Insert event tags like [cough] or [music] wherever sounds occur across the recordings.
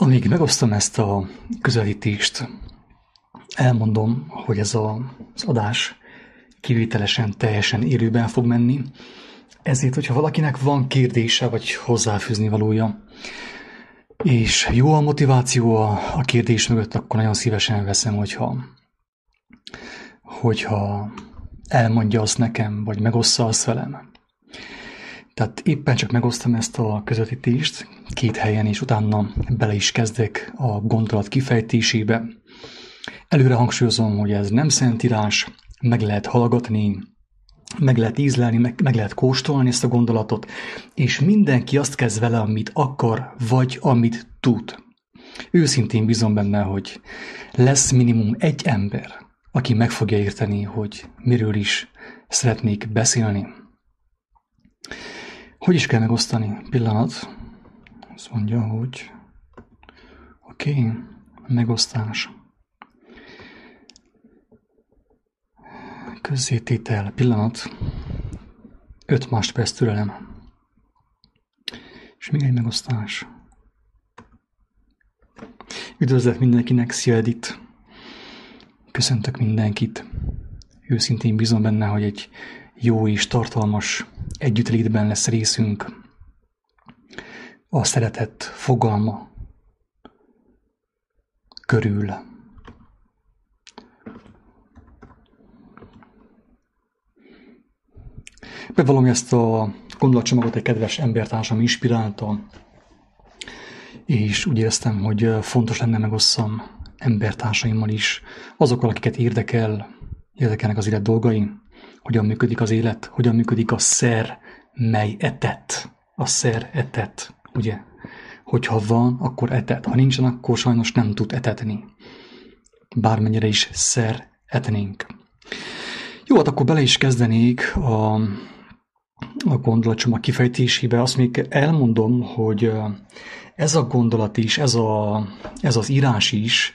Amíg megosztom ezt a közelítést, elmondom, hogy ez a, az adás kivételesen, teljesen élőben fog menni, ezért, hogyha valakinek van kérdése vagy hozzáfűzni valója, és jó a motiváció a, a kérdés mögött, akkor nagyon szívesen veszem, hogyha, hogyha elmondja azt nekem, vagy megossza azt velem. Tehát éppen csak megosztam ezt a közvetítést két helyen, és utána bele is kezdek a gondolat kifejtésébe. Előre hangsúlyozom, hogy ez nem szentírás, meg lehet hallgatni, meg lehet ízlelni, meg, meg lehet kóstolni ezt a gondolatot, és mindenki azt kezd vele, amit akar, vagy amit tud. Őszintén bízom benne, hogy lesz minimum egy ember, aki meg fogja érteni, hogy miről is szeretnék beszélni. Hogy is kell megosztani? Pillanat. Azt mondja, hogy oké, okay, megosztás. Közzététel. Pillanat. 5 másodperc türelem. És még egy megosztás. Üdvözlet mindenkinek, szia Edith! Köszöntök mindenkit. Őszintén bízom benne, hogy egy jó és tartalmas együttlétben lesz részünk. A szeretet fogalma körül. Bevallom ezt a gondolatcsomagot egy kedves embertársam inspirálta, és úgy éreztem, hogy fontos lenne megosszam embertársaimmal is, azokkal, akiket érdekel, érdekelnek az élet dolgai, hogyan működik az élet, hogyan működik a szer, mely etet. A szer etet, ugye? Hogyha van, akkor etet. Ha nincsen, akkor sajnos nem tud etetni. Bármennyire is szer etnénk. Jó, hát akkor bele is kezdenék a, a gondolatcsomag kifejtésébe. Azt még elmondom, hogy ez a gondolat is, ez, a, ez az írás is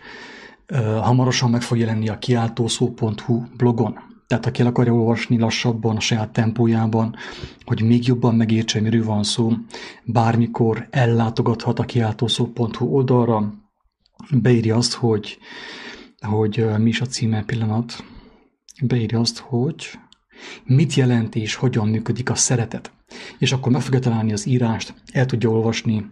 hamarosan meg fog jelenni a kiáltószó.hu blogon. Tehát aki el akarja olvasni lassabban, a saját tempójában, hogy még jobban megértse, miről van szó, bármikor ellátogathat a kiáltószó.hu oldalra, beírja azt, hogy, hogy mi is a címe pillanat, beírja azt, hogy mit jelent és hogyan működik a szeretet és akkor meg fogja találni az írást, el tudja olvasni,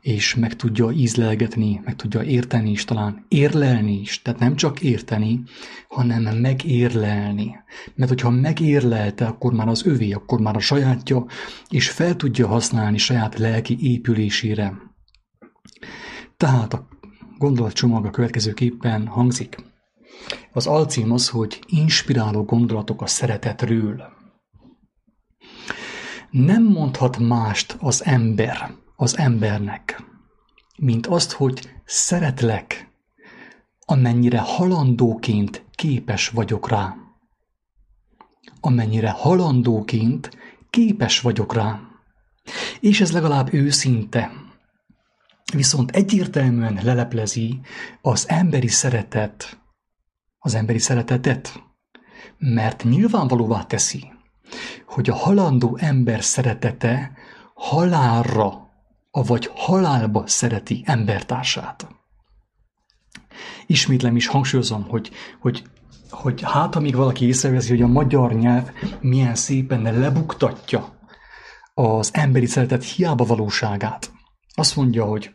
és meg tudja ízlelgetni, meg tudja érteni is talán, érlelni is, tehát nem csak érteni, hanem megérlelni. Mert hogyha megérlelte, akkor már az övé, akkor már a sajátja, és fel tudja használni saját lelki épülésére. Tehát a gondolatcsomag a következőképpen hangzik. Az alcím az, hogy inspiráló gondolatok a szeretetről nem mondhat mást az ember az embernek, mint azt, hogy szeretlek, amennyire halandóként képes vagyok rá. Amennyire halandóként képes vagyok rá. És ez legalább őszinte. Viszont egyértelműen leleplezi az emberi szeretet, az emberi szeretetet, mert nyilvánvalóvá teszi, hogy a halandó ember szeretete halálra, vagy halálba szereti embertársát. Ismétlem is hangsúlyozom, hogy, hogy, hogy hát amíg valaki észreveszi, hogy a magyar nyelv milyen szépen lebuktatja az emberi szeretet hiába valóságát. Azt mondja, hogy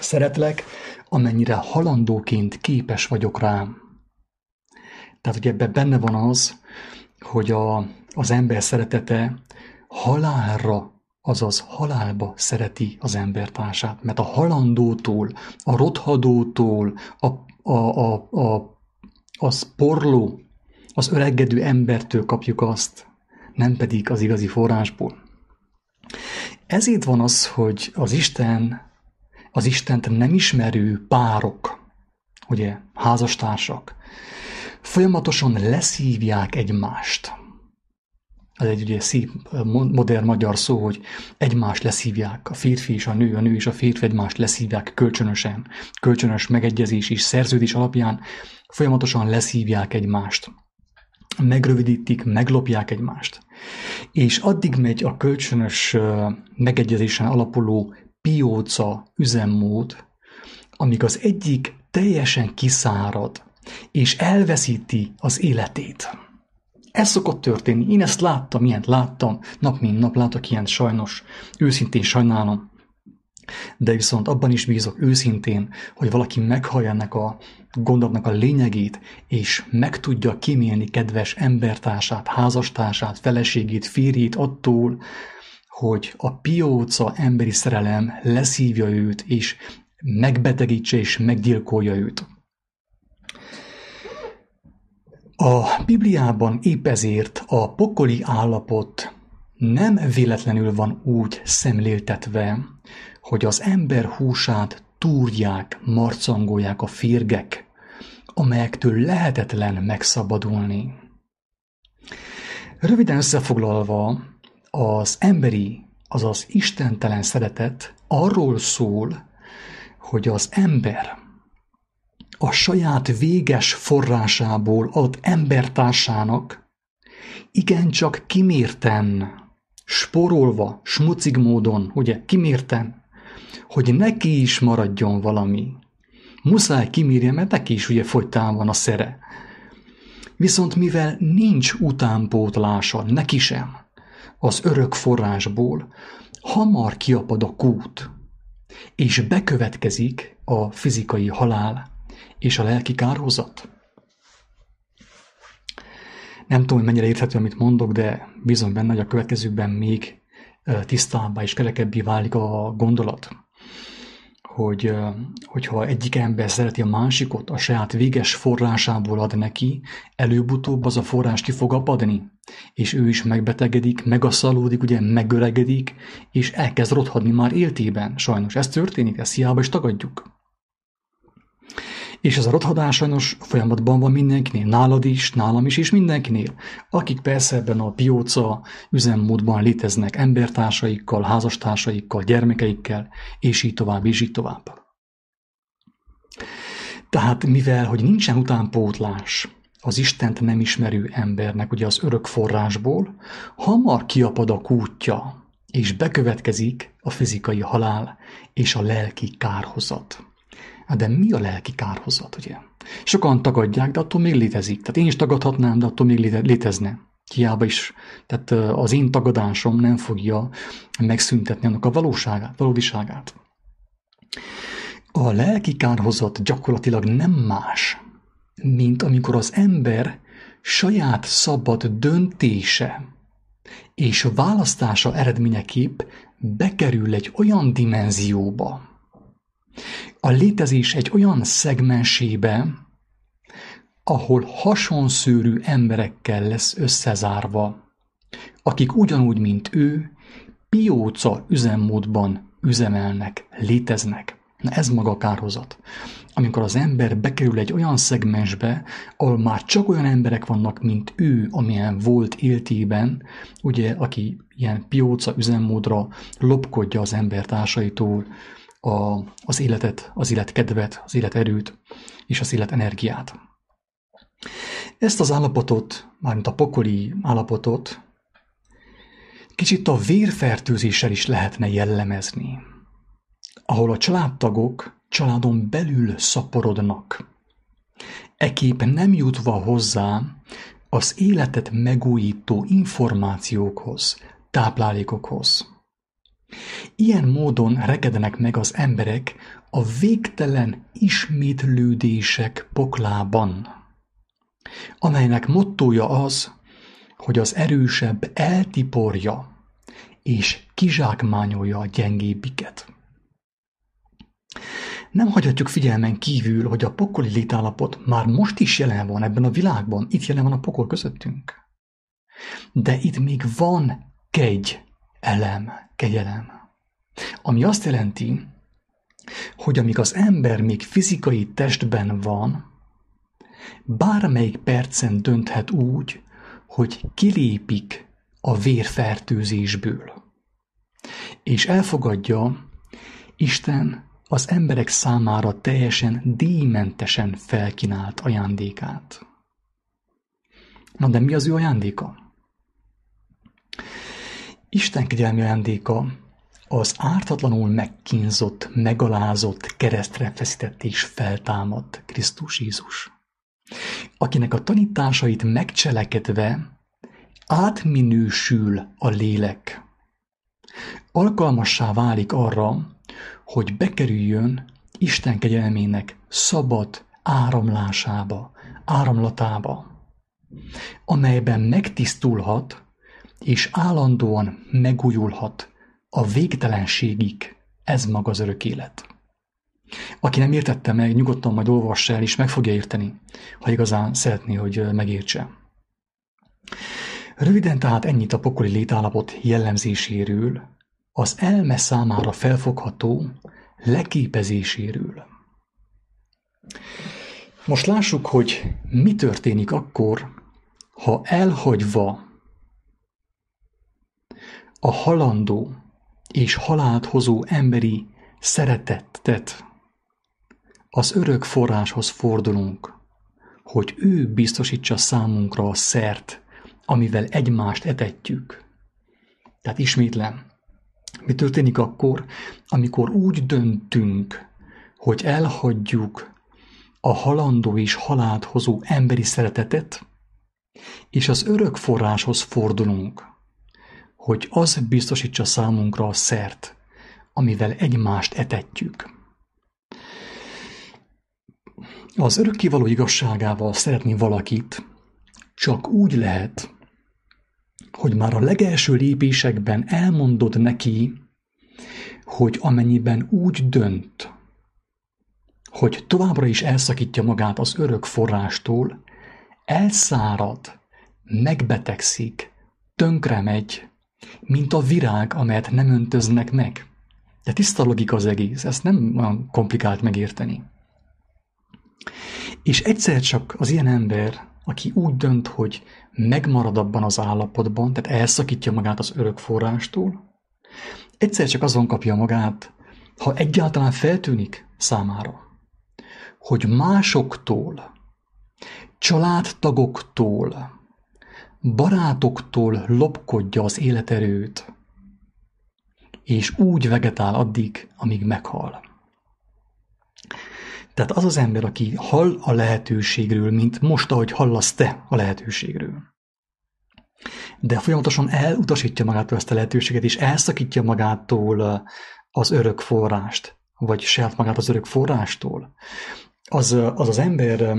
szeretlek, amennyire halandóként képes vagyok rám. Tehát, hogy ebben benne van az, hogy a, az ember szeretete halálra, azaz halálba szereti az embertársát, mert a halandótól, a rothadótól, a, a, a, a, a sporló, az öregedő embertől kapjuk azt, nem pedig az igazi forrásból. Ezért van az, hogy az Isten, az Istent nem ismerő párok, ugye, házastársak, folyamatosan leszívják egymást. Ez egy ugye szép, modern magyar szó, hogy egymást leszívják, a férfi és a nő, a nő és a férfi egymást leszívják kölcsönösen, kölcsönös megegyezés és szerződés alapján folyamatosan leszívják egymást. Megrövidítik, meglopják egymást. És addig megy a kölcsönös megegyezésen alapuló pióca üzemmód, amíg az egyik teljesen kiszárad, és elveszíti az életét. Ez szokott történni. Én ezt láttam, ilyent láttam, nap mint nap látok ilyen sajnos. Őszintén sajnálom. De viszont abban is bízok őszintén, hogy valaki meghallja ennek a gondolatnak a lényegét, és meg tudja kimélni kedves embertársát, házastársát, feleségét, férjét attól, hogy a pióca emberi szerelem leszívja őt, és megbetegítse és meggyilkolja őt. A Bibliában épp ezért a pokoli állapot nem véletlenül van úgy szemléltetve, hogy az ember húsát túrják, marcangolják a férgek, amelyektől lehetetlen megszabadulni. Röviden összefoglalva, az emberi, azaz istentelen szeretet arról szól, hogy az ember a saját véges forrásából ad embertársának igencsak kimérten, sporolva, smucig módon, ugye, kimérten, hogy neki is maradjon valami. Muszáj kimírja, mert neki is ugye fogytán van a szere. Viszont mivel nincs utánpótlása, neki sem, az örök forrásból, hamar kiapad a kút, és bekövetkezik a fizikai halál és a lelki kárhozat. Nem tudom, hogy mennyire érthető, amit mondok, de bízom benne, hogy a következőkben még tisztábbá és kerekebbé válik a gondolat. Hogy, hogyha egyik ember szereti a másikot, a saját véges forrásából ad neki, előbb-utóbb az a forrás ki fog apadni, és ő is megbetegedik, megaszalódik, ugye megöregedik, és elkezd rothadni már éltében. Sajnos ez történik, ezt hiába is tagadjuk. És ez a rothadás sajnos folyamatban van mindenkinél, nálad is, nálam is, és mindenkinél, akik persze ebben a pióca üzemmódban léteznek embertársaikkal, házastársaikkal, gyermekeikkel, és így tovább, és így tovább. Tehát mivel, hogy nincsen utánpótlás az Istent nem ismerő embernek, ugye az örök forrásból, hamar kiapad a kútja, és bekövetkezik a fizikai halál és a lelki kárhozat. Hát de mi a lelki kárhozat, ugye? Sokan tagadják, de attól még létezik. Tehát én is tagadhatnám, de attól még létezne. Hiába is. Tehát az én tagadásom nem fogja megszüntetni annak a valóságát, valódiságát. A lelki kárhozat gyakorlatilag nem más, mint amikor az ember saját szabad döntése és választása eredményeképp bekerül egy olyan dimenzióba, a létezés egy olyan szegmensébe, ahol hasonszőrű emberekkel lesz összezárva, akik ugyanúgy, mint ő, pióca üzemmódban üzemelnek, léteznek. Na ez maga a kárhozat. Amikor az ember bekerül egy olyan szegmensbe, ahol már csak olyan emberek vannak, mint ő, amilyen volt éltében, ugye, aki ilyen pióca üzemmódra lopkodja az embertársaitól, a, az életet, az életkedvet, az életerőt és az életenergiát. Ezt az állapotot, mármint a pokoli állapotot, kicsit a vérfertőzéssel is lehetne jellemezni, ahol a családtagok családon belül szaporodnak. Ekép nem jutva hozzá az életet megújító információkhoz, táplálékokhoz. Ilyen módon rekedenek meg az emberek a végtelen ismétlődések poklában, amelynek mottója az, hogy az erősebb eltiporja és kizsákmányolja a gyengébbiket. Nem hagyhatjuk figyelmen kívül, hogy a pokoli létállapot már most is jelen van ebben a világban, itt jelen van a pokol közöttünk. De itt még van kegy elem, kegyelem. Ami azt jelenti, hogy amíg az ember még fizikai testben van, bármelyik percen dönthet úgy, hogy kilépik a vérfertőzésből. És elfogadja Isten az emberek számára teljesen díjmentesen felkínált ajándékát. Na de mi az ő ajándéka? Isten kegyelmi ajándéka az ártatlanul megkínzott, megalázott, keresztre feszített és feltámadt Krisztus Jézus, akinek a tanításait megcselekedve átminősül a lélek. Alkalmassá válik arra, hogy bekerüljön Isten kegyelmének szabad áramlásába, áramlatába, amelyben megtisztulhat és állandóan megújulhat a végtelenségig. Ez maga az örök élet. Aki nem értette meg, nyugodtan majd olvassa el, és meg fogja érteni, ha igazán szeretné, hogy megértse. Röviden tehát ennyit a pokoli létállapot jellemzéséről, az elme számára felfogható leképezéséről. Most lássuk, hogy mi történik akkor, ha elhagyva a halandó és halált hozó emberi szeretettet az örök forráshoz fordulunk, hogy ő biztosítsa számunkra a szert, amivel egymást etetjük. Tehát ismétlem, mi történik akkor, amikor úgy döntünk, hogy elhagyjuk a halandó és halált hozó emberi szeretetet, és az örök forráshoz fordulunk, hogy az biztosítsa számunkra a szert, amivel egymást etetjük. Az örökkévaló igazságával szeretni valakit csak úgy lehet, hogy már a legelső lépésekben elmondod neki, hogy amennyiben úgy dönt, hogy továbbra is elszakítja magát az örök forrástól, elszárad, megbetegszik, tönkre megy, mint a virág, amelyet nem öntöznek meg. De tiszta logika az egész, ezt nem olyan komplikált megérteni. És egyszer csak az ilyen ember, aki úgy dönt, hogy megmarad abban az állapotban, tehát elszakítja magát az örök forrástól, egyszer csak azon kapja magát, ha egyáltalán feltűnik számára, hogy másoktól, családtagoktól, barátoktól lopkodja az életerőt, és úgy vegetál addig, amíg meghal. Tehát az az ember, aki hall a lehetőségről, mint most, ahogy hallasz te a lehetőségről, de folyamatosan elutasítja magától ezt a lehetőséget, és elszakítja magától az örök forrást, vagy saját magát az örök forrástól, az az, az ember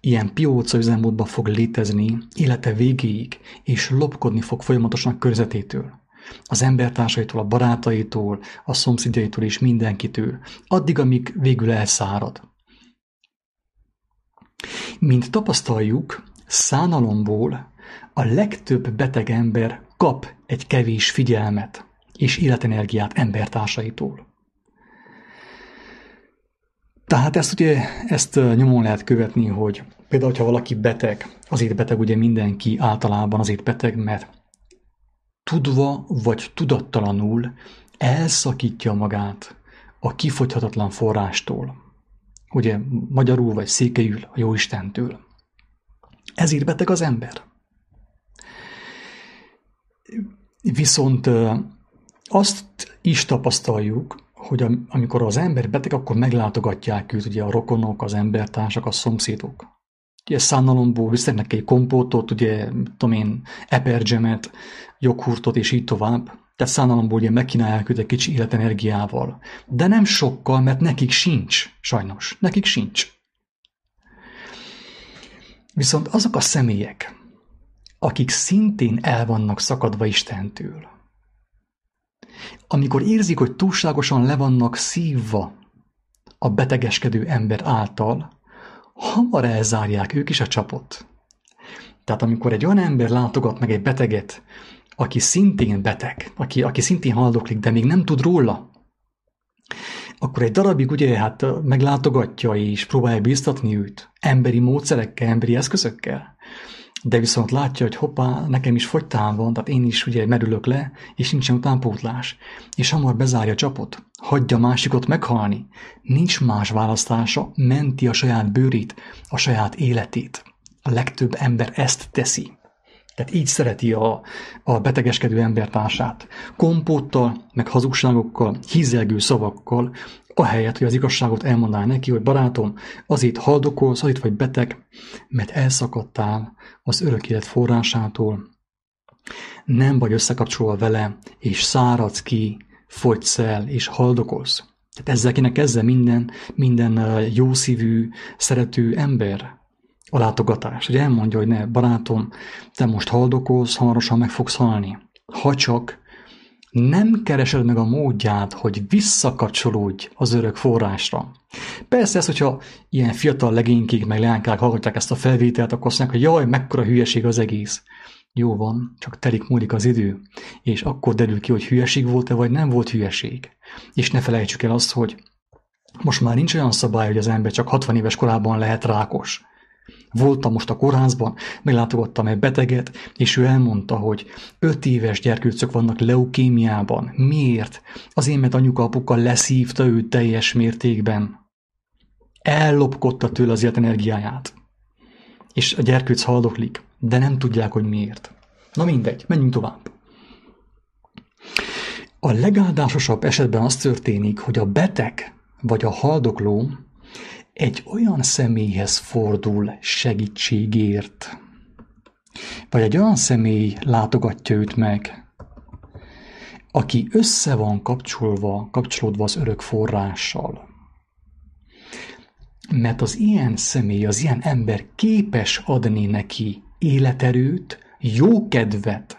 ilyen pióca üzemmódban fog létezni élete végéig, és lopkodni fog folyamatosan a körzetétől. Az embertársaitól, a barátaitól, a szomszédjaitól és mindenkitől, addig, amíg végül elszárad. Mint tapasztaljuk, szánalomból a legtöbb beteg ember kap egy kevés figyelmet és életenergiát embertársaitól. Tehát ezt ugye ezt nyomon lehet követni, hogy például, ha valaki beteg, azért beteg ugye mindenki általában azért beteg, mert tudva vagy tudattalanul elszakítja magát a kifogyhatatlan forrástól. Ugye magyarul vagy székelyül a Jóistentől. Ezért beteg az ember. Viszont azt is tapasztaljuk, hogy amikor az ember beteg, akkor meglátogatják őt ugye a rokonok, az embertársak, a szomszédok. Ugye szánalomból visznek egy kompótot, ugye, tudom én, epergemet, joghurtot és így tovább. Tehát szánalomból ugye megkínálják őt egy kicsi életenergiával. De nem sokkal, mert nekik sincs, sajnos. Nekik sincs. Viszont azok a személyek, akik szintén el vannak szakadva Istentől, amikor érzik, hogy túlságosan le vannak szívva a betegeskedő ember által, hamar elzárják ők is a csapot. Tehát amikor egy olyan ember látogat meg egy beteget, aki szintén beteg, aki, aki szintén haldoklik, de még nem tud róla, akkor egy darabig ugye hát meglátogatja és próbálja bíztatni őt emberi módszerekkel, emberi eszközökkel de viszont látja, hogy hoppá, nekem is fogytán van, tehát én is ugye merülök le, és nincsen utánpótlás. És hamar bezárja a csapot, hagyja másikot meghalni. Nincs más választása, menti a saját bőrét, a saját életét. A legtöbb ember ezt teszi. Tehát így szereti a, a betegeskedő embertársát. Kompóttal, meg hazugságokkal, hízelgő szavakkal, ahelyett, hogy az igazságot elmondaná neki, hogy barátom, azért haldokolsz, azért vagy beteg, mert elszakadtál az örök élet forrásától, nem vagy összekapcsolva vele, és száradsz ki, fogysz el, és haldokolsz. Tehát ezzel kéne kezdve minden, minden jószívű, szerető ember a látogatást, hogy elmondja, hogy ne, barátom, te most haldokolsz, hamarosan meg fogsz halni. Ha csak nem keresed meg a módját, hogy visszakapcsolódj az örök forrásra. Persze ez, hogyha ilyen fiatal legénykék meg leánkák hallgatják ezt a felvételt, akkor azt mondják, hogy jaj, mekkora hülyeség az egész. Jó van, csak telik múlik az idő, és akkor derül ki, hogy hülyeség volt-e, vagy nem volt hülyeség. És ne felejtsük el azt, hogy most már nincs olyan szabály, hogy az ember csak 60 éves korában lehet rákos. Voltam most a kórházban, meglátogattam egy beteget, és ő elmondta, hogy öt éves gyerkőcök vannak leukémiában. Miért? Azért, mert anyuka apuka leszívta őt teljes mértékben. Ellopkodta tőle az életenergiáját. És a gyerkőc haldoklik, de nem tudják, hogy miért. Na mindegy, menjünk tovább. A legáldásosabb esetben az történik, hogy a beteg vagy a haldokló egy olyan személyhez fordul segítségért, vagy egy olyan személy látogatja őt meg, aki össze van kapcsolva, kapcsolódva az örök forrással. Mert az ilyen személy, az ilyen ember képes adni neki életerőt, jó kedvet,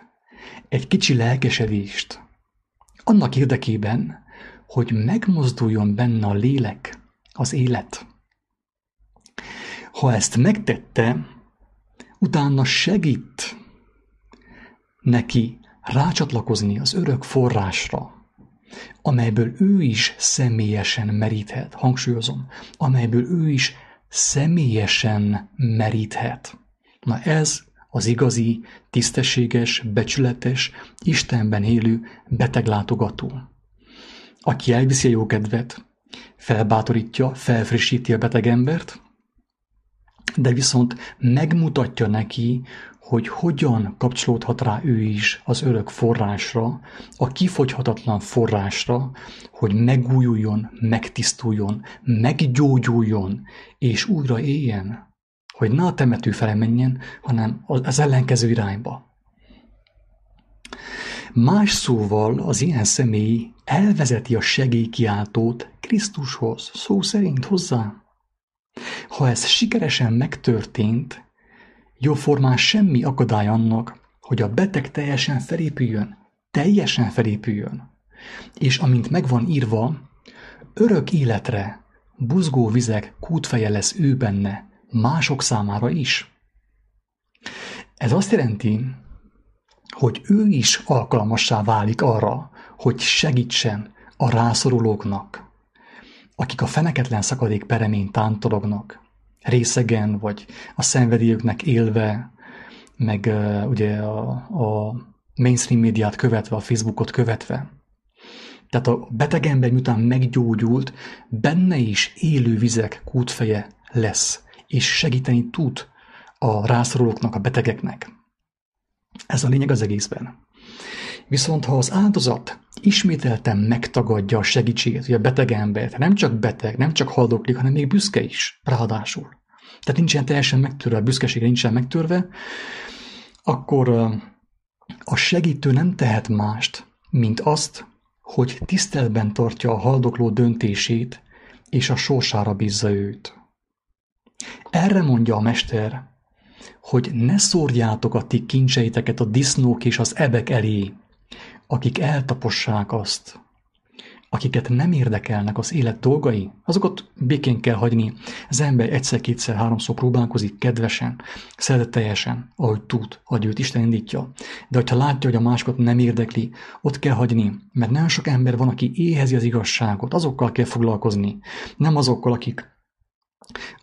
egy kicsi lelkesedést, annak érdekében, hogy megmozduljon benne a lélek, az élet. Ha ezt megtette, utána segít neki rácsatlakozni az örök forrásra, amelyből ő is személyesen meríthet, hangsúlyozom, amelyből ő is személyesen meríthet. Na ez az igazi, tisztességes, becsületes, Istenben élő beteglátogató, aki elviszi a jó kedvet, felbátorítja, felfrissíti a beteg embert, de viszont megmutatja neki, hogy hogyan kapcsolódhat rá ő is az örök forrásra, a kifogyhatatlan forrásra, hogy megújuljon, megtisztuljon, meggyógyuljon, és újra éljen. Hogy ne a temető fele menjen, hanem az ellenkező irányba. Más szóval az ilyen személy elvezeti a segélykiáltót Krisztushoz, szó szerint hozzá. Ha ez sikeresen megtörtént, jóformán semmi akadály annak, hogy a beteg teljesen felépüljön, teljesen felépüljön. És amint megvan írva, örök életre, buzgó vizek kútfeje lesz ő benne, mások számára is. Ez azt jelenti, hogy ő is alkalmassá válik arra, hogy segítsen a rászorulóknak, akik a feneketlen szakadék peremén tántolognak, részegen, vagy a szenvedélyüknek élve, meg uh, ugye a, a mainstream médiát követve, a Facebookot követve. Tehát a beteg ember, miután meggyógyult, benne is élő vizek kútfeje lesz, és segíteni tud a rászorulóknak, a betegeknek. Ez a lényeg az egészben. Viszont ha az áldozat ismételten megtagadja a segítséget, hogy a beteg embert, nem csak beteg, nem csak haldoklik, hanem még büszke is, ráadásul. Tehát nincsen teljesen megtörve, a büszkesége nincsen megtörve, akkor a segítő nem tehet mást, mint azt, hogy tiszteletben tartja a haldokló döntését, és a sorsára bízza őt. Erre mondja a mester, hogy ne szórjátok a ti kincseiteket a disznók és az ebek elé, akik eltapossák azt, akiket nem érdekelnek az élet dolgai, azokat békén kell hagyni. Az ember egyszer, kétszer, háromszor próbálkozik kedvesen, szeretetteljesen, ahogy tud, hogy őt Isten indítja. De hogyha látja, hogy a másokat nem érdekli, ott kell hagyni, mert nagyon sok ember van, aki éhezi az igazságot, azokkal kell foglalkozni, nem azokkal, akik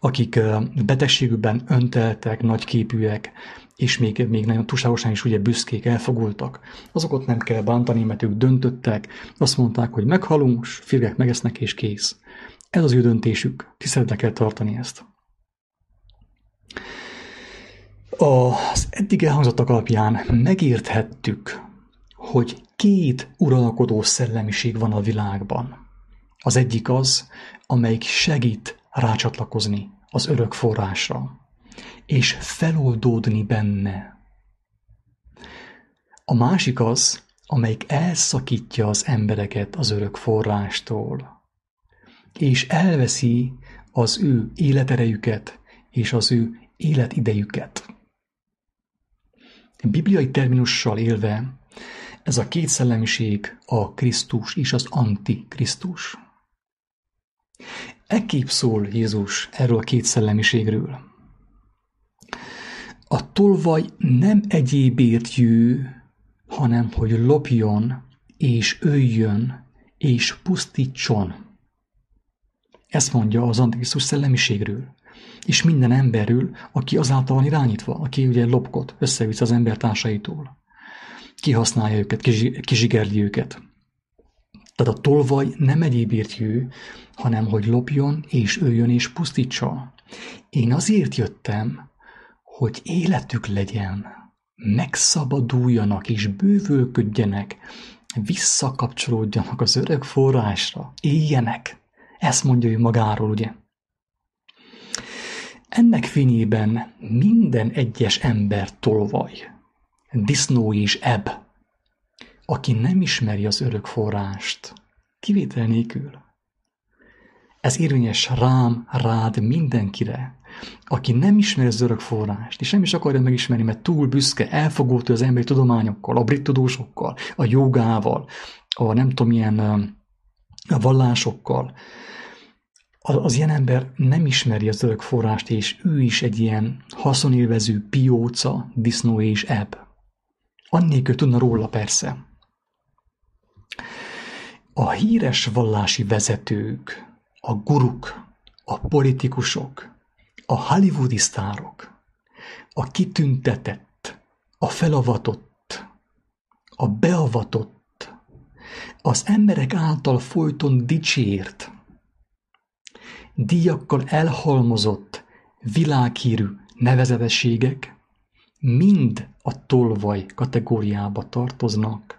akik betegségükben önteltek, nagyképűek, és még, még nagyon túlságosan is ugye büszkék, elfogultak. Azokat nem kell bántani, mert ők döntöttek, azt mondták, hogy meghalunk, férgek megesznek és kész. Ez az ő döntésük, tiszteletbe kell tartani ezt. Az eddig elhangzottak alapján megérthettük, hogy két uralkodó szellemiség van a világban. Az egyik az, amelyik segít rácsatlakozni az örök forrásra, és feloldódni benne. A másik az, amelyik elszakítja az embereket az örök forrástól, és elveszi az ő életerejüket és az ő életidejüket. Bibliai terminussal élve, ez a két szellemiség a Krisztus és az Antikrisztus. Ekképp szól Jézus erről a két szellemiségről. A tolvaj nem egyébért jő, hanem hogy lopjon, és öljön, és pusztítson. Ezt mondja az Antikrisztus szellemiségről. És minden emberről, aki azáltal van irányítva, aki ugye lopkot, összevisz az embertársaitól. Kihasználja őket, kizsigerli őket. Tehát a tolvaj nem egyébért jő, hanem hogy lopjon, és öljön, és pusztítsa. Én azért jöttem, hogy életük legyen, megszabaduljanak és bővölködjenek, visszakapcsolódjanak az örök forrásra, éljenek. Ezt mondja ő magáról, ugye? Ennek fényében minden egyes ember tolvaj, disznó és ebb, aki nem ismeri az örök forrást, kivétel nélkül. Ez érvényes rám, rád, mindenkire, aki nem ismeri az örök forrást, és nem is akarja megismerni, mert túl büszke, elfogult az emberi tudományokkal, a brit tudósokkal, a jogával, a nem tudom milyen a vallásokkal, az ilyen ember nem ismeri az örök forrást, és ő is egy ilyen haszonélvező pióca, disznó és ebb. Annélkül tudna róla persze. A híres vallási vezetők, a guruk, a politikusok, a hollywoodi sztárok, a kitüntetett, a felavatott, a beavatott, az emberek által folyton dicsért, díjakkal elhalmozott, világhírű nevezetességek mind a tolvaj kategóriába tartoznak.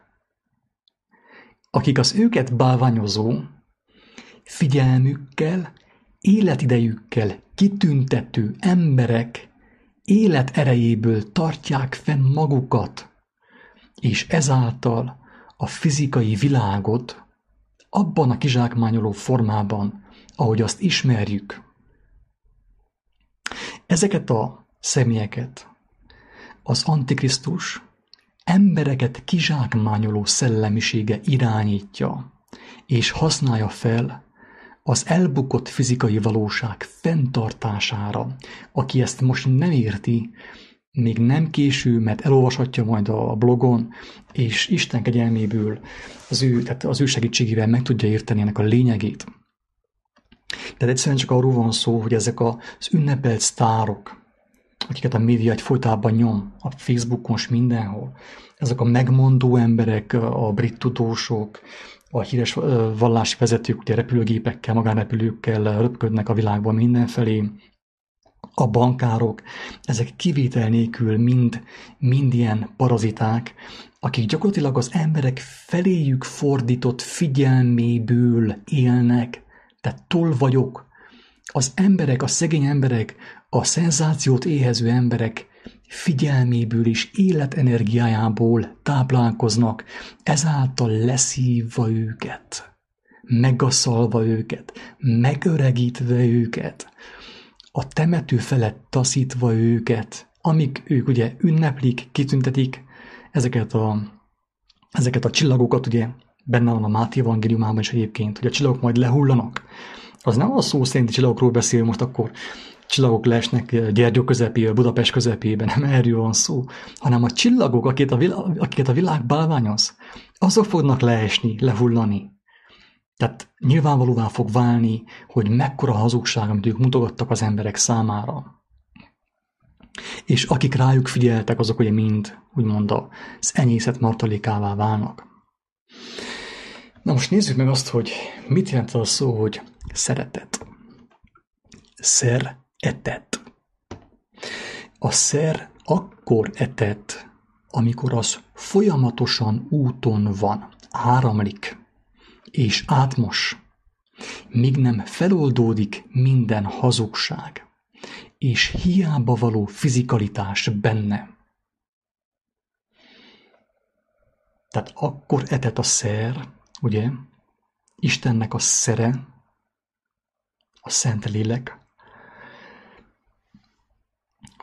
Akik az őket bálványozó, figyelmükkel, életidejükkel kitüntető emberek élet erejéből tartják fenn magukat, és ezáltal a fizikai világot abban a kizsákmányoló formában, ahogy azt ismerjük. Ezeket a személyeket az Antikrisztus embereket kizsákmányoló szellemisége irányítja, és használja fel az elbukott fizikai valóság fenntartására. Aki ezt most nem érti, még nem késő, mert elolvashatja majd a blogon, és Isten kegyelméből az ő, tehát az ő segítségével meg tudja érteni ennek a lényegét. Tehát egyszerűen csak arról van szó, hogy ezek az ünnepelt sztárok, akiket a média egy folytában nyom, a Facebookon és mindenhol, ezek a megmondó emberek, a brit tudósok, a híres vallási vezetők, ugye repülőgépekkel, magánrepülőkkel röpködnek a világban mindenfelé, a bankárok, ezek kivétel nélkül mind, mind ilyen paraziták, akik gyakorlatilag az emberek feléjük fordított figyelméből élnek, tehát vagyok. Az emberek, a szegény emberek, a szenzációt éhező emberek figyelméből és életenergiájából táplálkoznak, ezáltal leszívva őket, megaszalva őket, megöregítve őket, a temető felett taszítva őket, amik ők ugye ünneplik, kitüntetik ezeket a, ezeket a csillagokat, ugye benne van a Máté evangéliumában is egyébként, hogy a csillagok majd lehullanak. Az nem a szó szerinti csillagokról beszél most akkor, csillagok leesnek Gyergyó közepében, Budapest közepében, nem erről van szó, hanem a csillagok, akiket a, világ, akiket a világ bálványoz, azok fognak leesni, lehullani. Tehát nyilvánvalóvá fog válni, hogy mekkora hazugság, amit ők mutogattak az emberek számára. És akik rájuk figyeltek, azok ugye mind, úgymond az enyészet martalékává válnak. Na most nézzük meg azt, hogy mit jelent az a szó, hogy szeretet. Szer etet. A szer akkor etett, amikor az folyamatosan úton van, áramlik, és átmos, míg nem feloldódik minden hazugság, és hiába való fizikalitás benne. Tehát akkor etet a szer, ugye, Istennek a szere, a Szent Lélek,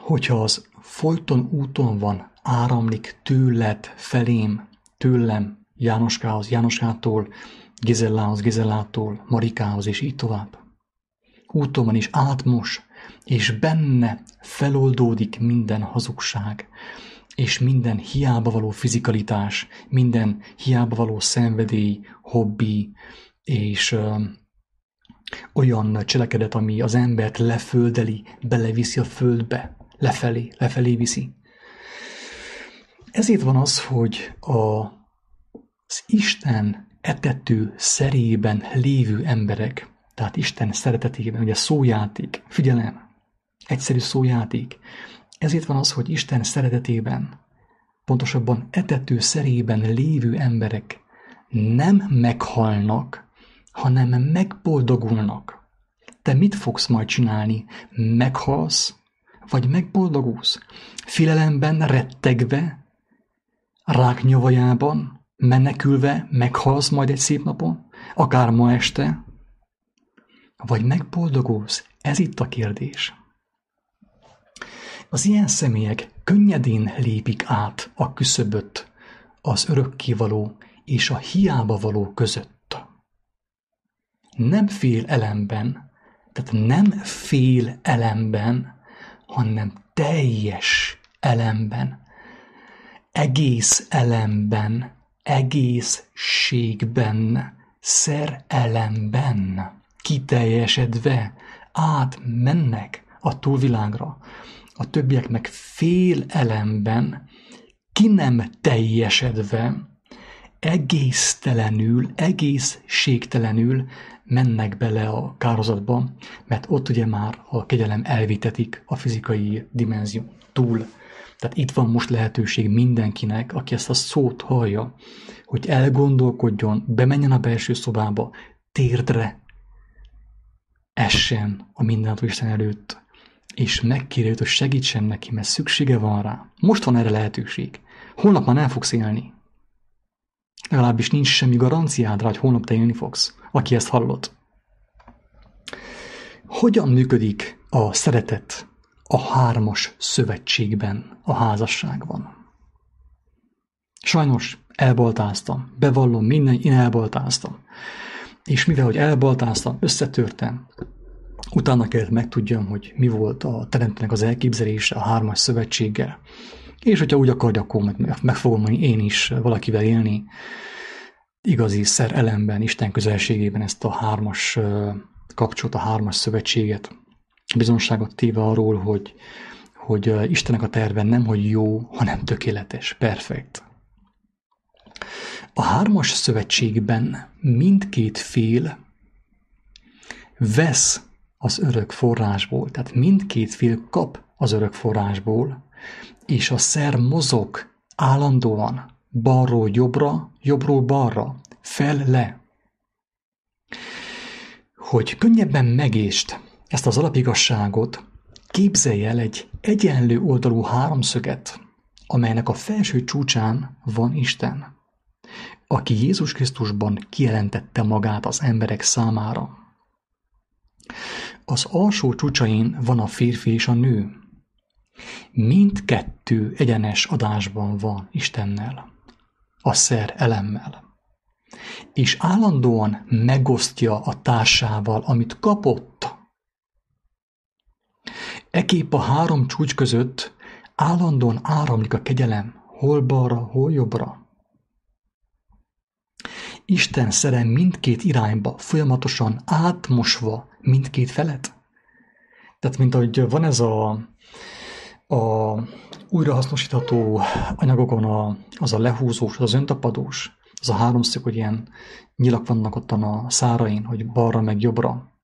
hogyha az folyton úton van, áramlik tőled, felém, tőlem, Jánoskához, Jánoskától, Gizellához, Gizellától, Marikához, és így tovább. Úton van is átmos, és benne feloldódik minden hazugság, és minden hiába való fizikalitás, minden hiába való szenvedély, hobbi, és ö, olyan cselekedet, ami az embert leföldeli, beleviszi a földbe, lefelé, lefelé viszi. Ezért van az, hogy a, az Isten etető szerében lévő emberek, tehát Isten szeretetében, ugye szójáték, figyelem, egyszerű szójáték. Ezért van az, hogy Isten szeretetében, pontosabban etető szerében lévő emberek nem meghalnak, hanem megboldogulnak. Te mit fogsz majd csinálni? Meghalsz, vagy megboldogulsz? Filelemben rettegve, rák nyavajában, menekülve meghalsz majd egy szép napon? Akár ma este? Vagy megboldogulsz? Ez itt a kérdés. Az ilyen személyek könnyedén lépik át a küszöböt az örökkévaló és a hiába való között. Nem fél elemben, tehát nem fél elemben, hanem teljes elemben, egész elemben, egészségben, szerelemben, kiteljesedve átmennek a túlvilágra. A többiek meg fél elemben, ki nem teljesedve, egésztelenül, egészségtelenül mennek bele a kározatba, mert ott ugye már a kegyelem elvitetik a fizikai dimenzió túl. Tehát itt van most lehetőség mindenkinek, aki ezt a szót hallja, hogy elgondolkodjon, bemenjen a belső szobába, térdre essen a mindentől Isten előtt, és megkérje hogy segítsen neki, mert szüksége van rá. Most van erre lehetőség. Holnap már nem fogsz élni. Legalábbis nincs semmi garanciád rá, hogy holnap te élni fogsz, aki ezt hallott. Hogyan működik a szeretet a hármas szövetségben, a házasságban? Sajnos elbaltáztam, bevallom minden, én elbaltáztam. És mivel, hogy elbaltáztam, összetörtem, utána kellett megtudjam, hogy mi volt a teremtőnek az elképzelése a hármas szövetséggel. És hogyha úgy akarja, akkor meg, meg fogom én is valakivel élni igazi szer elemben, Isten közelségében ezt a hármas kapcsolat, a hármas szövetséget, bizonságot téve arról, hogy, hogy Istenek a terve nem, hogy jó, hanem tökéletes, perfekt. A hármas szövetségben mindkét fél vesz az örök forrásból, tehát mindkét fél kap az örök forrásból, és a szer mozog állandóan balról jobbra, jobbról balra, fel-le. Hogy könnyebben megést ezt az alapigasságot, képzelj el egy egyenlő oldalú háromszöget, amelynek a felső csúcsán van Isten, aki Jézus Krisztusban kijelentette magát az emberek számára. Az alsó csúcsain van a férfi és a nő, Mindkettő egyenes adásban van Istennel, a szer elemmel. És állandóan megosztja a társával, amit kapott. Ekép a három csúcs között állandóan áramlik a kegyelem, hol balra, hol jobbra. Isten szerem mindkét irányba, folyamatosan átmosva mindkét felet. Tehát, mint ahogy van ez a a újrahasznosítható anyagokon a, az a lehúzós, az öntapadós, az a háromszög, hogy ilyen nyilak vannak ott a szárain, hogy balra meg jobbra.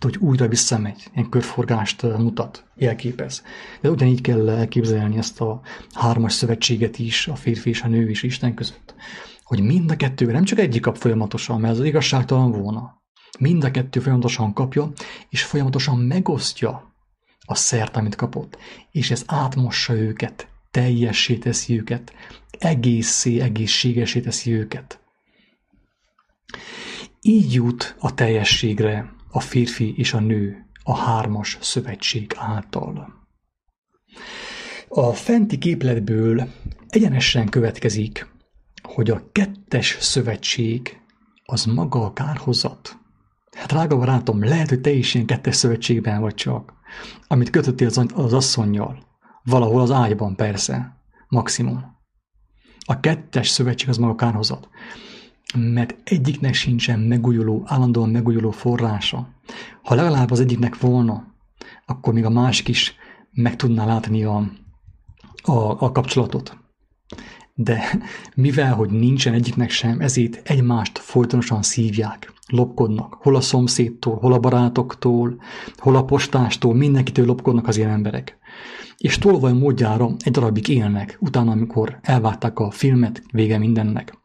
hogy újra visszamegy, ilyen körforgást mutat, jelképez. De ugyanígy kell elképzelni ezt a hármas szövetséget is, a férfi és a nő és Isten között. Hogy mind a kettő, nem csak egyik kap folyamatosan, mert ez az igazságtalan volna. Mind a kettő folyamatosan kapja, és folyamatosan megosztja a szert, amit kapott. És ez átmossa őket, teljessé teszi őket, egészé, egészségesé teszi őket. Így jut a teljességre a férfi és a nő a hármas szövetség által. A fenti képletből egyenesen következik, hogy a kettes szövetség az maga a kárhozat. Hát drága barátom, lehet, hogy te is ilyen kettes szövetségben vagy csak, amit kötöttél az, az asszonynal. Valahol az ágyban persze, maximum. A kettes szövetség az maga kárhozat mert egyiknek sincsen megújuló, állandóan megújuló forrása. Ha legalább az egyiknek volna, akkor még a másik is meg tudná látni a, a, a kapcsolatot. De mivel, hogy nincsen egyiknek sem, ezért egymást folytonosan szívják, lopkodnak. Hol a szomszédtól, hol a barátoktól, hol a postástól, mindenkitől lopkodnak az ilyen emberek. És tolvaj módjára egy darabig élnek, utána, amikor elválták a filmet, vége mindennek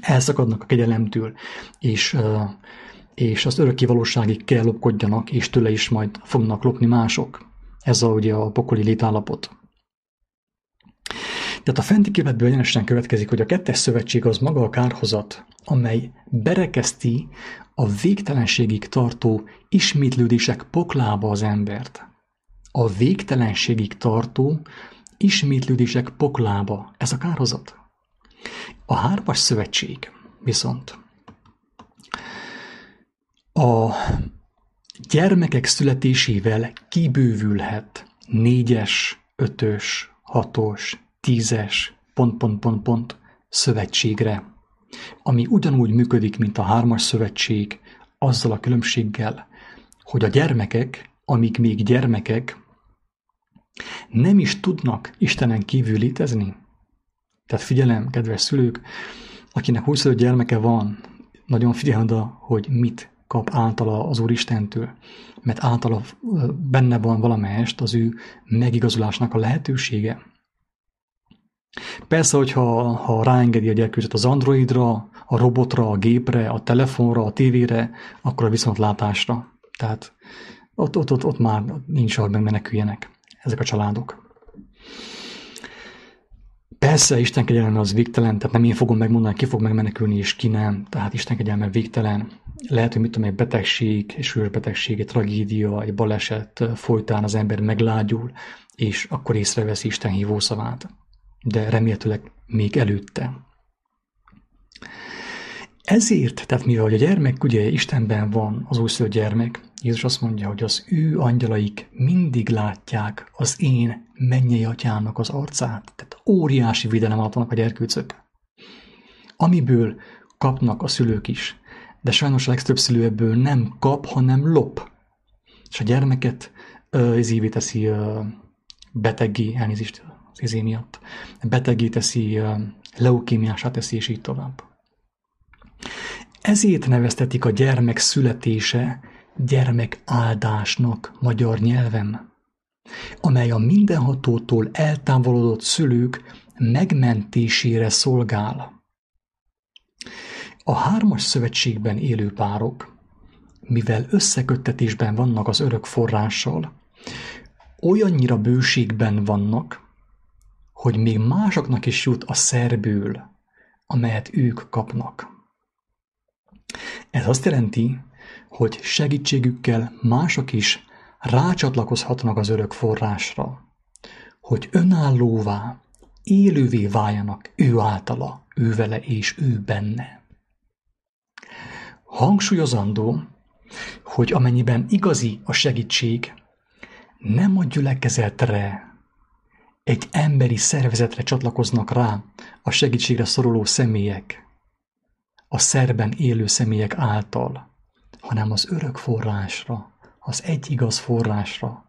elszakadnak a kegyelemtől, és, és az örökké valóságig kell lopkodjanak, és tőle is majd fognak lopni mások. Ez a, ugye a pokoli létállapot. Tehát a fenti képletből egyenesen következik, hogy a kettes szövetség az maga a kárhozat, amely berekeszti a végtelenségig tartó ismétlődések poklába az embert. A végtelenségig tartó ismétlődések poklába. Ez a kárhozat. A hármas szövetség viszont a gyermekek születésével kibővülhet négyes, ötös, hatos, tízes, pont, pont, pont, pont szövetségre, ami ugyanúgy működik, mint a hármas szövetség, azzal a különbséggel, hogy a gyermekek, amik még gyermekek, nem is tudnak Istenen kívül létezni. Tehát figyelem, kedves szülők, akinek 25 gyermeke van, nagyon figyelj oda, hogy mit kap általa az Úristentől, mert általa benne van valamelyest az ő megigazulásnak a lehetősége. Persze, hogyha ha ráengedi a gyerkőzet az androidra, a robotra, a gépre, a telefonra, a tévére, akkor a viszontlátásra. Tehát ott, ott, ott, ott már nincs, hogy megmeneküljenek ezek a családok. Persze, Isten kegyelme az végtelen, tehát nem én fogom megmondani, ki fog megmenekülni, és ki nem. Tehát Isten kegyelme végtelen. Lehet, hogy mit tudom, egy betegség, egy súlyos betegség, egy tragédia, egy baleset folytán az ember meglágyul, és akkor észreveszi Isten hívószavát. De remélhetőleg még előtte. Ezért, tehát mivel a gyermek ugye Istenben van, az újszülött gyermek, Jézus azt mondja, hogy az ő angyalaik mindig látják az én mennyei atyának az arcát. Tehát óriási védelem alatt vannak a gyerkőcök. Amiből kapnak a szülők is. De sajnos a legtöbb szülő ebből nem kap, hanem lop. És a gyermeket izévé teszi betegé, elnézést az izé miatt, betegé teszi, leukémiását teszi, és így tovább. Ezért neveztetik a gyermek születése gyermek áldásnak magyar nyelven, amely a mindenhatótól eltávolodott szülők megmentésére szolgál. A hármas szövetségben élő párok, mivel összeköttetésben vannak az örök forrással, olyannyira bőségben vannak, hogy még másoknak is jut a szerből, amelyet ők kapnak. Ez azt jelenti, hogy segítségükkel mások is rácsatlakozhatnak az örök forrásra, hogy önállóvá, élővé váljanak ő általa, ő vele és ő benne. Hangsúlyozandó, hogy amennyiben igazi a segítség, nem a gyülekezetre, egy emberi szervezetre csatlakoznak rá a segítségre szoruló személyek, a szerben élő személyek által, hanem az örök forrásra, az egy igaz forrásra,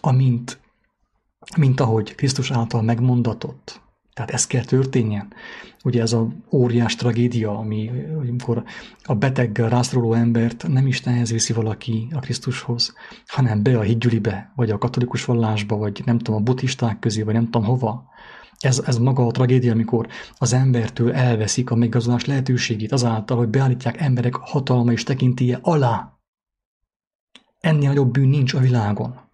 amint, mint ahogy Krisztus által megmondatott. Tehát ez kell történjen. Ugye ez a óriás tragédia, ami, amikor a beteg rászoruló embert nem Istenhez viszi valaki a Krisztushoz, hanem be a higgyülibe, vagy a katolikus vallásba, vagy nem tudom, a buddhisták közé, vagy nem tudom hova. Ez, ez maga a tragédia, amikor az embertől elveszik a megigazolás lehetőségét azáltal, hogy beállítják emberek hatalma és tekintélye alá. Ennél nagyobb bűn nincs a világon.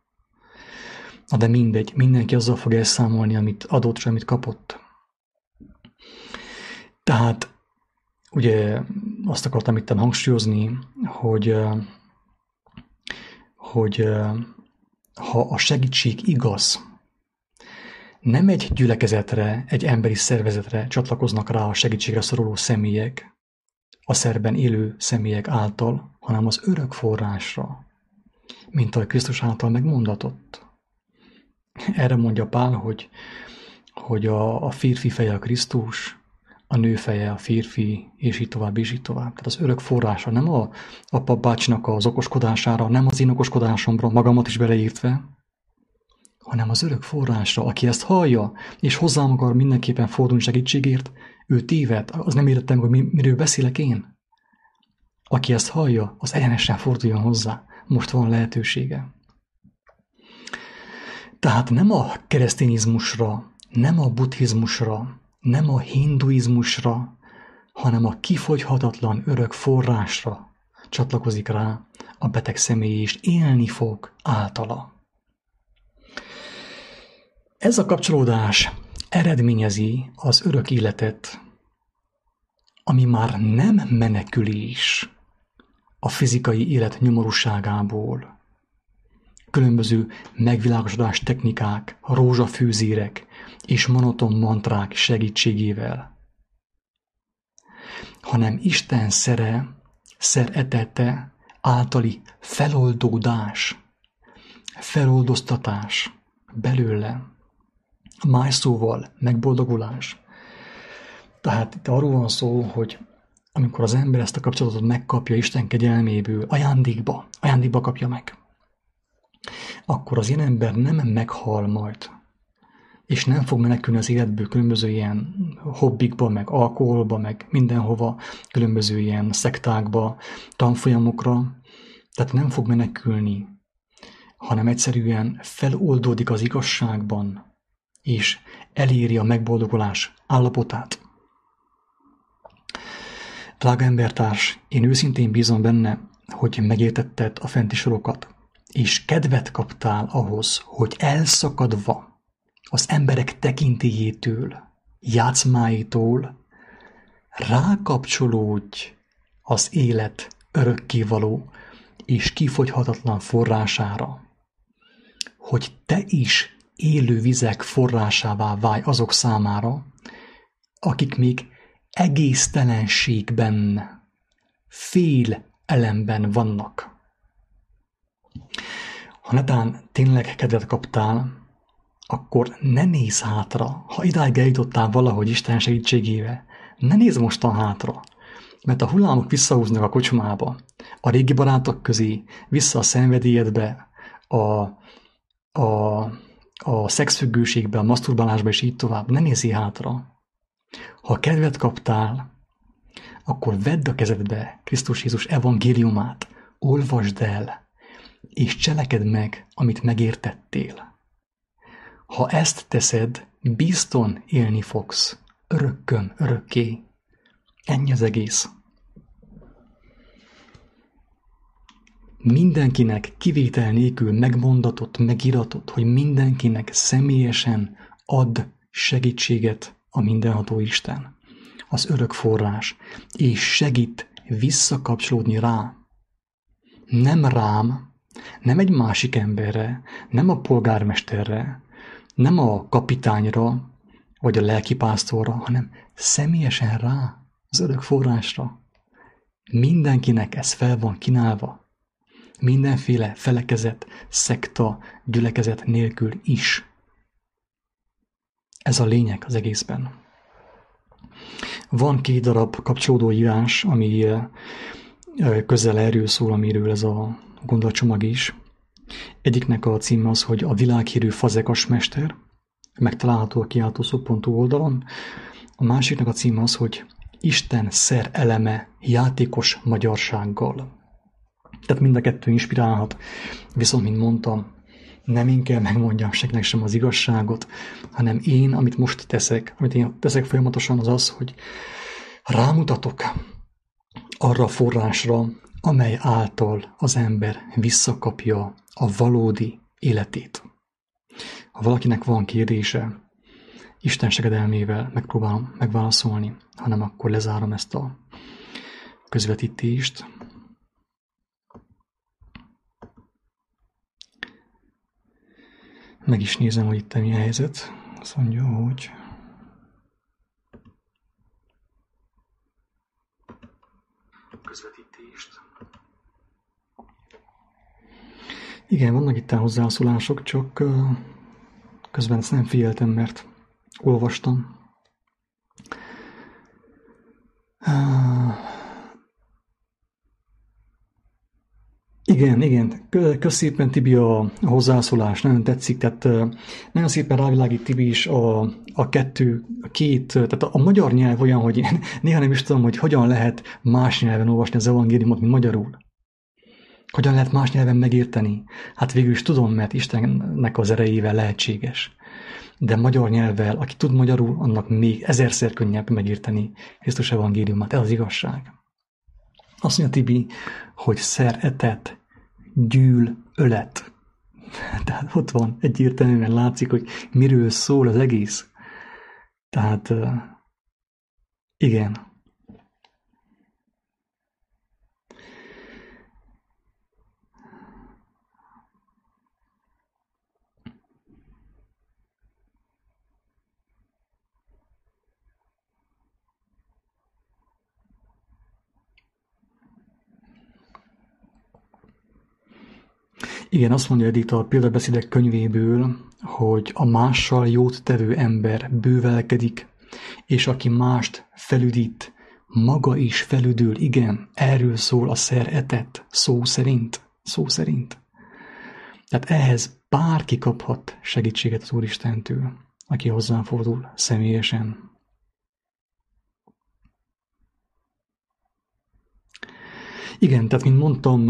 Na de mindegy, mindenki azzal fog elszámolni, amit adott, és amit kapott. Tehát ugye azt akartam itt hangsúlyozni, hogy, hogy ha a segítség igaz, nem egy gyülekezetre, egy emberi szervezetre csatlakoznak rá a segítségre szoruló személyek, a szerben élő személyek által, hanem az örök forrásra, mint ahogy Krisztus által megmondatott. Erre mondja Pál, hogy, hogy a, a férfi feje a Krisztus, a nő feje a férfi, és így tovább, és így tovább. Tehát az örök forrása nem a, a papácsnak az okoskodására, nem az én okoskodásomra, magamat is beleírtve, hanem az örök forrásra, aki ezt hallja, és hozzám akar mindenképpen fordulni segítségért, ő téved, az nem értettem, hogy miről beszélek én. Aki ezt hallja, az egyenesen forduljon hozzá. Most van lehetősége. Tehát nem a keresztényizmusra, nem a buddhizmusra, nem a hinduizmusra, hanem a kifogyhatatlan örök forrásra csatlakozik rá a beteg személy, és élni fog általa. Ez a kapcsolódás eredményezi az örök életet, ami már nem menekülés a fizikai élet nyomorúságából, különböző megvilágosodás technikák, rózsafűzérek és monoton mantrák segítségével, hanem Isten szere, szeretete általi feloldódás, feloldoztatás belőle, más szóval megboldogulás. Tehát itt arról van szó, hogy amikor az ember ezt a kapcsolatot megkapja Isten kegyelméből, ajándékba, ajándékba kapja meg, akkor az ilyen ember nem meghal majd, és nem fog menekülni az életből különböző ilyen hobbikba, meg alkoholba, meg mindenhova, különböző ilyen szektákba, tanfolyamokra, tehát nem fog menekülni, hanem egyszerűen feloldódik az igazságban, és eléri a megboldogulás állapotát. Drága embertárs, én őszintén bízom benne, hogy megértetted a fenti sorokat és kedvet kaptál ahhoz, hogy elszakadva az emberek tekintélyétől, játszmáitól rákapcsolódj az élet örökkévaló és kifogyhatatlan forrására, hogy te is élő vizek forrásává válj azok számára, akik még egésztelenségben, fél elemben vannak. Ha netán tényleg kedvet kaptál, akkor ne nézz hátra. Ha idáig eljutottál valahogy Isten segítségével, ne nézz mostan hátra. Mert a hullámok visszahúznak a kocsmába, a régi barátok közé, vissza a szenvedélyedbe, a, a, a szexfüggőségbe, a maszturbálásba, és így tovább. Ne nézz hátra. Ha kedvet kaptál, akkor vedd a kezedbe Krisztus Jézus evangéliumát, olvasd el, és cseleked meg, amit megértettél. Ha ezt teszed, bizton élni fogsz, örökkön, örökké. Ennyi az egész. Mindenkinek kivétel nélkül megmondatott, megiratott, hogy mindenkinek személyesen ad segítséget a mindenható Isten, az örök forrás, és segít visszakapcsolódni rá. Nem rám, nem egy másik emberre, nem a polgármesterre, nem a kapitányra, vagy a lelkipásztorra, hanem személyesen rá, az örök forrásra. Mindenkinek ez fel van kínálva. Mindenféle felekezet, szekta, gyülekezet nélkül is. Ez a lényeg az egészben. Van két darab kapcsolódó írás, ami közel erről szól, amiről ez a gondolatcsomag is. Egyiknek a címe az, hogy a világhírű fazekas mester, megtalálható a kiáltószó.hu oldalon. A másiknak a címe az, hogy Isten szer eleme játékos magyarsággal. Tehát mind a kettő inspirálhat, viszont, mint mondtam, nem én kell megmondjam senkinek sem az igazságot, hanem én, amit most teszek, amit én teszek folyamatosan, az az, hogy rámutatok arra forrásra, amely által az ember visszakapja a valódi életét. Ha valakinek van kérdése, Isten segedelmével megpróbálom megválaszolni, hanem akkor lezárom ezt a közvetítést. Meg is nézem, hogy itt mi a helyzet. Azt mondja, hogy közvetítést. Igen, vannak itt hozzászólások, csak közben ezt nem figyeltem, mert olvastam. Igen, igen. Kösz szépen Tibi a hozzászólás, nagyon tetszik. Tehát nagyon szépen rávilágít Tibi is a, a kettő, a két, tehát a, a magyar nyelv olyan, hogy én [laughs] néha nem is tudom, hogy hogyan lehet más nyelven olvasni az evangéliumot, mint magyarul. Hogyan lehet más nyelven megérteni? Hát végül is tudom, mert Istennek az erejével lehetséges. De magyar nyelvvel, aki tud magyarul, annak még ezerszer könnyebb megérteni Krisztus evangéliumát. Ez az igazság. Azt mondja Tibi, hogy szer etet, gyűl ölet. [laughs] Tehát ott van, egyértelműen látszik, hogy miről szól az egész. Tehát igen, Igen, azt mondja Edith a példabeszédek könyvéből, hogy a mással jót tevő ember bővelkedik, és aki mást felüdít, maga is felüdül, igen, erről szól a szer etet, szó szerint, szó szerint. Tehát ehhez bárki kaphat segítséget az Úristentől, aki hozzáfordul személyesen. Igen, tehát mint mondtam,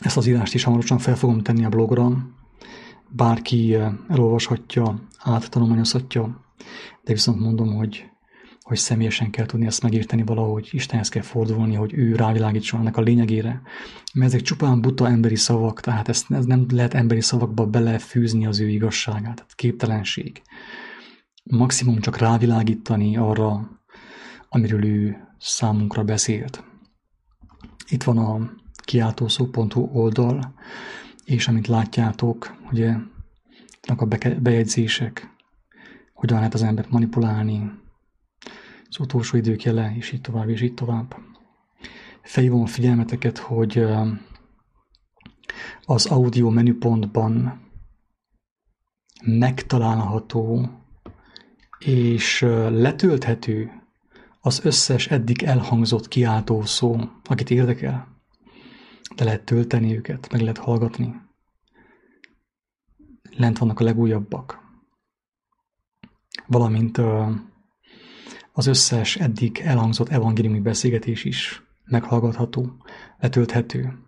ezt az írást is hamarosan fel fogom tenni a blogra. Bárki eh, elolvashatja, áttanulmányozhatja, de viszont mondom, hogy, hogy személyesen kell tudni ezt megérteni valahogy, Istenhez kell fordulni, hogy ő rávilágítson ennek a lényegére. Mert ezek csupán buta emberi szavak, tehát ezt, ez nem lehet emberi szavakba belefűzni az ő igazságát, tehát képtelenség. Maximum csak rávilágítani arra, amiről ő számunkra beszélt. Itt van a kiáltószó.hu oldal, és amit látjátok, ugye a bejegyzések, hogyan lehet az embert manipulálni, az utolsó idők jele, és így tovább, és így tovább. Felhívom a figyelmeteket, hogy az audio menüpontban megtalálható és letölthető az összes eddig elhangzott kiáltó szó, akit érdekel le lehet tölteni őket, meg lehet hallgatni. Lent vannak a legújabbak. Valamint az összes eddig elhangzott evangéliumi beszélgetés is meghallgatható, letölthető.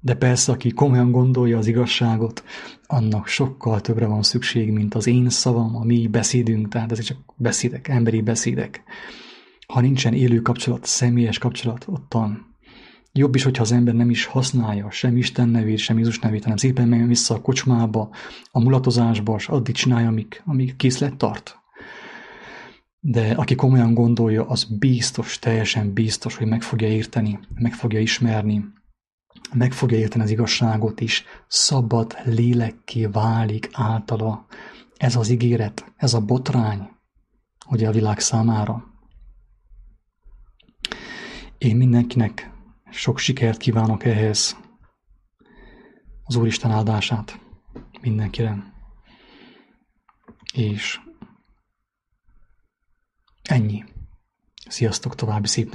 De persze, aki komolyan gondolja az igazságot, annak sokkal többre van szükség, mint az én szavam, a mi beszédünk, tehát ezek csak beszédek, emberi beszédek. Ha nincsen élő kapcsolat, személyes kapcsolat, ottan Jobb is, hogyha az ember nem is használja sem Isten nevét, sem Jézus nevét, hanem szépen menjen vissza a kocsmába, a mulatozásba, és addig csinálja, amíg, amíg készlet tart. De aki komolyan gondolja, az biztos, teljesen biztos, hogy meg fogja érteni, meg fogja ismerni, meg fogja érteni az igazságot is, szabad lélekké válik általa. Ez az ígéret, ez a botrány, ugye a világ számára. Én mindenkinek sok sikert kívánok ehhez. Az Úristen áldását mindenkire. És ennyi. Sziasztok, további szép nap.